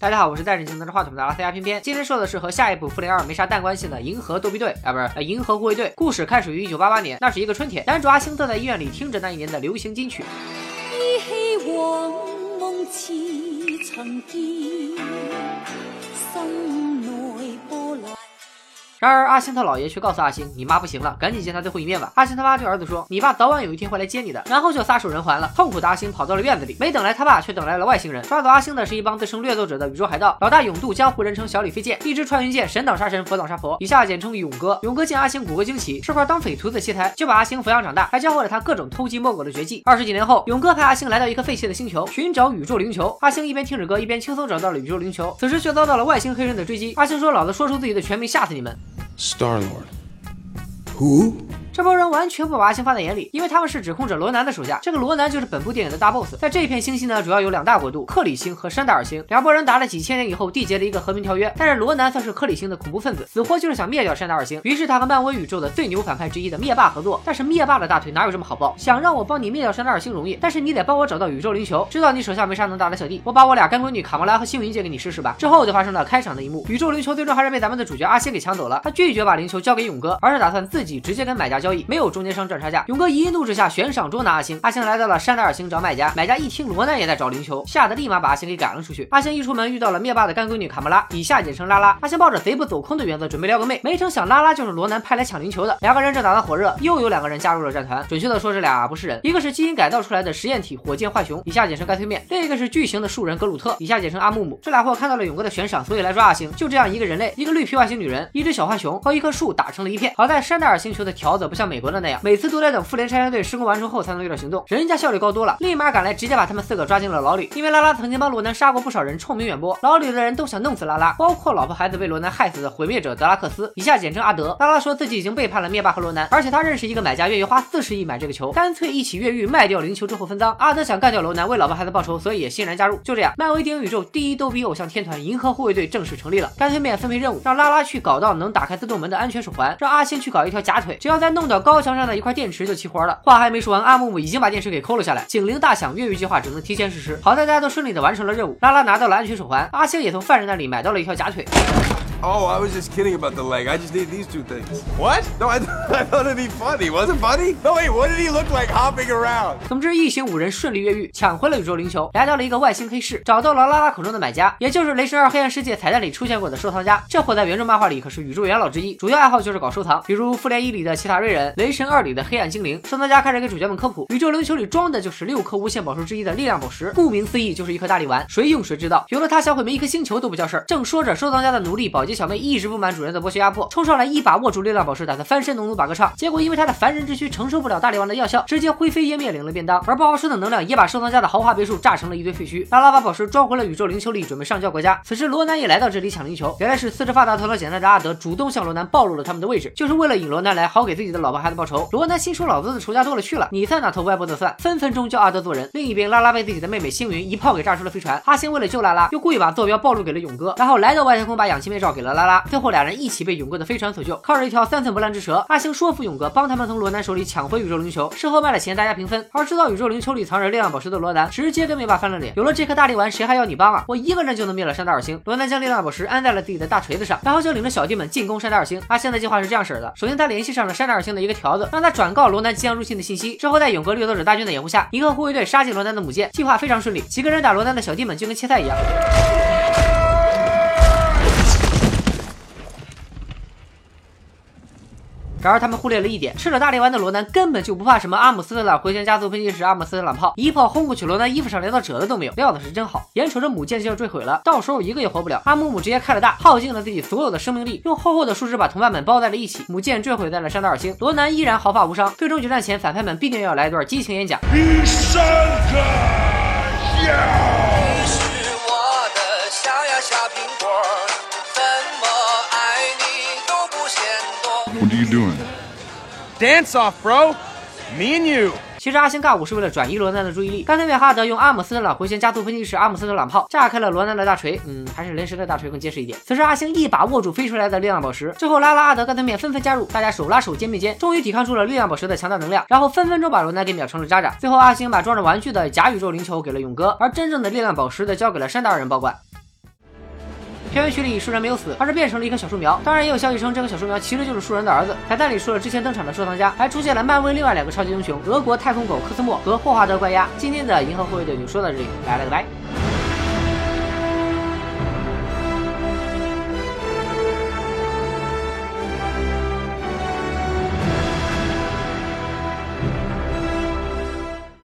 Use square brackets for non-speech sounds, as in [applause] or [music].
大家好，我是戴着镜拿着话筒的阿斯加偏偏。今天说的是和下一部《复联二》没啥蛋关系的《银河逗比队》啊，不是银河护卫队。故事开始于一九八八年，那是一个春天，男主阿星正在医院里听着那一年的流行金曲。依稀往梦似曾见，心。然而阿星他姥爷却告诉阿星：“你妈不行了，赶紧见他最后一面吧。”阿星他妈对儿子说：“你爸早晚有一天会来接你的。”然后就撒手人寰了。痛苦的阿星跑到了院子里，没等来他爸，却等来了外星人。抓走阿星的是一帮自称掠夺者的宇宙海盗，老大勇度江湖人称小李飞剑，一支穿云箭神挡杀神，佛挡杀佛，以下简称勇哥。勇哥见阿星骨骼惊奇，是块当匪徒的奇才，就把阿星抚养长大，还教会了他各种偷鸡摸狗的绝技。二十几年后，勇哥派阿星来到一颗废弃的星球，寻找宇宙灵球。阿星一边听着歌，一边轻松找到了宇宙灵球，此时却遭到了外星黑人的追击。阿星说：“老子说出自己的全名，吓死你们！” Star Lord. Who? 这波人完全不把阿星放在眼里，因为他们是指控者罗南的手下。这个罗南就是本部电影的大 boss。在这一片星系呢，主要有两大国度：克里星和山达尔星。两拨人打了几千年以后，缔结了一个和平条约。但是罗南算是克里星的恐怖分子，死活就是想灭掉山达尔星。于是他和漫威宇宙的最牛反派之一的灭霸合作。但是灭霸的大腿哪有这么好抱？想让我帮你灭掉山达尔星容易，但是你得帮我找到宇宙灵球。知道你手下没啥能打的小弟，我把我俩干闺女卡魔拉和星云借给你试试吧。之后就发生了开场的一幕。宇宙灵球最终还是被咱们的主角阿星给抢走了。他拒绝把灵球交给勇哥，而是打算自己直接跟买家交易，没有中间商。赚差价，勇哥一怒之下悬赏捉拿阿星。阿星来到了山达尔星找买家，买家一听罗南也在找灵球，吓得立马把阿星给赶了出去。阿星一出门遇到了灭霸的干闺女卡莫拉，以下简称拉拉。阿星抱着贼不走空的原则准备撩个妹，没成想拉拉就是罗南派来抢灵球的。两个人正打得火热，又有两个人加入了战团。准确的说，这俩不是人，一个是基因改造出来的实验体火箭浣熊，以下简称干脆面；另一个是巨型的树人格鲁特，以下简称阿木木。这俩货看到了勇哥的悬赏，所以来抓阿星。就这样，一个人类，一个绿皮外星女人，一只小浣熊和一棵树打成了一片。好在山达尔星球的条子不像美国的那样，每次都得等复联拆。迁队施工完成后才能有点行动，人家效率高多了，立马赶来，直接把他们四个抓进了牢里。因为拉拉曾经帮罗南杀过不少人，臭名远播，牢里的人都想弄死拉拉，包括老婆孩子被罗南害死的毁灭者德拉克斯，以下简称阿德。拉拉说自己已经背叛了灭霸和罗南，而且他认识一个买家，愿意花四十亿买这个球，干脆一起越狱卖掉灵球之后分赃。阿德想干掉罗南，为老婆孩子报仇，所以也欣然加入。就这样，漫威电影宇宙第一逗比偶像天团银河护卫队正式成立了。干脆面分配任务，让拉拉去搞到能打开自动门的安全手环，让阿星去搞一条假腿，只要再弄到高墙上的一块电池就齐活了。话还没说完。阿木木已经把电池给抠了下来，警铃大响，越狱计划只能提前实施。好在大家都顺利的完成了任务，拉拉拿到了安全手环，阿星也从犯人那里买到了一条假腿。Oh, I was just kidding about the leg. I just need these two things. What? No, I, [laughs] I thought it'd be funny. Wasn't funny? No, wait, what did he look like hopping around? 总之，一行五人顺利越狱，抢回了宇宙灵球，来到了一个外星黑市，找到了拉拉口中的买家，也就是《雷神二：黑暗世界》彩蛋里出现过的收藏家。这货在原著漫画里可是宇宙元老之一，主要爱好就是搞收藏，比如《复联一》里的奇塔瑞人，《雷神二》里的黑暗精灵。收藏家开始给主角们科普，宇宙灵球里装的就是六颗无限宝石之一的力量宝石，顾名思义就是一颗大力丸，谁用谁知道。有了它，想毁灭一颗星球都不叫事儿。正说着，收藏家的奴隶保洁小妹一直不满。主人的剥削压迫，冲上来一把握住力量宝石，打算翻身农奴把歌唱。结果因为他的凡人之躯承受不了大力丸的药效，直接灰飞烟灭，领了便当。而爆发出的能量也把收藏家的豪华别墅炸成了一堆废墟。拉拉把宝石装回了宇宙灵球里，准备上交国家。此时罗南也来到这里抢灵球。原来是四肢发达、头脑简单的阿德主动向罗南暴露了他们的位置，就是为了引罗南来，好给自己的老婆孩子报仇。罗南心说老子的仇家多了去了，你算哪头歪脖子算，分分钟教阿德做人。另一边，拉拉被自己的妹妹星云一炮给炸出了飞船。阿星为了救拉拉，又故意把坐标暴露给了勇哥，然后来到外太空把氧气面罩给了拉拉。最后俩人一起被勇哥。的飞船所救，靠着一条三寸不烂之舌，阿星说服勇哥帮他们从罗南手里抢回宇宙灵球。事后卖了钱，大家平分。而知道宇宙灵球里藏着力量宝石的罗南，直接跟灭霸翻了脸。有了这颗大力丸，谁还要你帮啊？我一个人就能灭了山达尔星。罗南将力量宝石安在了自己的大锤子上，然后就领着小弟们进攻山达尔星。阿星的计划是这样式的：首先他联系上了山达尔星的一个条子，让他转告罗南即将入侵的信息。之后在勇哥掠夺者大军的掩护下，银河护卫队杀进罗南的母舰，计划非常顺利。几个人打罗南的小弟们就跟切菜一样。然而他们忽略了一点，吃了大力丸的罗南根本就不怕什么阿姆斯特朗回旋加速喷气式阿姆斯特朗炮，一炮轰过去，罗南衣服上连道褶子都没有，料子是真好。眼瞅着母舰就要坠毁了，到时候一个也活不了。阿姆姆直接开了大，耗尽了自己所有的生命力，用厚厚的树枝把同伴们包在了一起。母舰坠毁在了山达尔星，罗南依然毫发无伤。最终决战前，反派们必定要来一段激情演讲。What are you doing? Dance off, bro. Me and you. 其实阿星尬舞是为了转移罗南的注意力。干脆面哈德用阿姆斯特朗回旋加速喷气式阿姆斯特朗炮炸开了罗南的大锤。嗯，还是雷神的大锤更结实一点。此时阿星一把握住飞出来的力量宝石，最后拉拉阿德干脆面纷纷加入，大家手拉手肩并肩，终于抵抗住了力量宝石的强大能量，然后分分钟把罗南给秒成了渣渣。最后阿星把装着玩具的假宇宙灵球给了勇哥，而真正的力量宝石则交给了山达尔人保管。校园区里树人没有死，而是变成了一棵小树苗。当然也有消息称这棵小树苗其实就是树人的儿子。彩蛋里除了之前登场的收藏家，还出现了漫威另外两个超级英雄——俄国太空狗科斯莫和霍华德怪鸭。今天的银河护卫队就说到这里，拜了个拜。